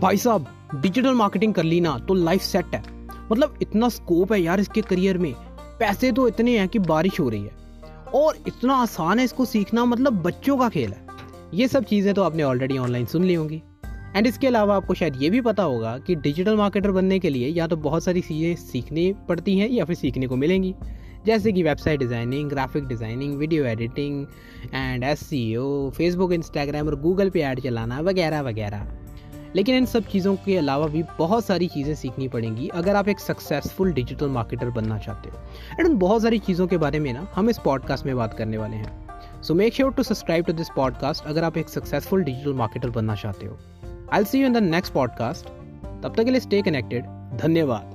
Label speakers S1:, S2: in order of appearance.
S1: भाई साहब digital marketing कर ली ना तो लाइफ सेट है। मतलब इतना स्कोप है यार इसके करियर में। पैसे तो इतने हैं कि बारिश हो रही है। और इतना आसान है इसको सीखना मतलब बच्चों का खेल है। ये सब चीज़ें तो आपने ऑलरेडी ऑनलाइन सुन ली होंगी। एंड इसके अलावा आपको शायद ये भी पता होगा कि डिजिटल मार्केटर बनने के लिए या तो बहुत सारी चीज़ें सीखनी पड़ती हैं या फिर सीखने को मिलेंगी। जैसे कि website designing graphic designing video editing and S E O Facebook Instagram और गूगल पे ऐड चलाना, वगैरह वगैरह। लेकिन इन सब चीज़ों के अलावा भी बहुत सारी चीज़ें सीखनी पड़ेंगी अगर आप एक सक्सेसफुल डिजिटल मार्केटर बनना चाहते हो। एंड उन बहुत सारी चीज़ों के बारे में ना हम इस पॉडकास्ट में बात करने वाले हैं। So make sure to subscribe to this podcast अगर आप एक सक्सेसफुल डिजिटल मार्केटर बनना चाहते हो। I see you in the next podcast तब तक के लिए स्टे कनेक्टेड धन्यवाद।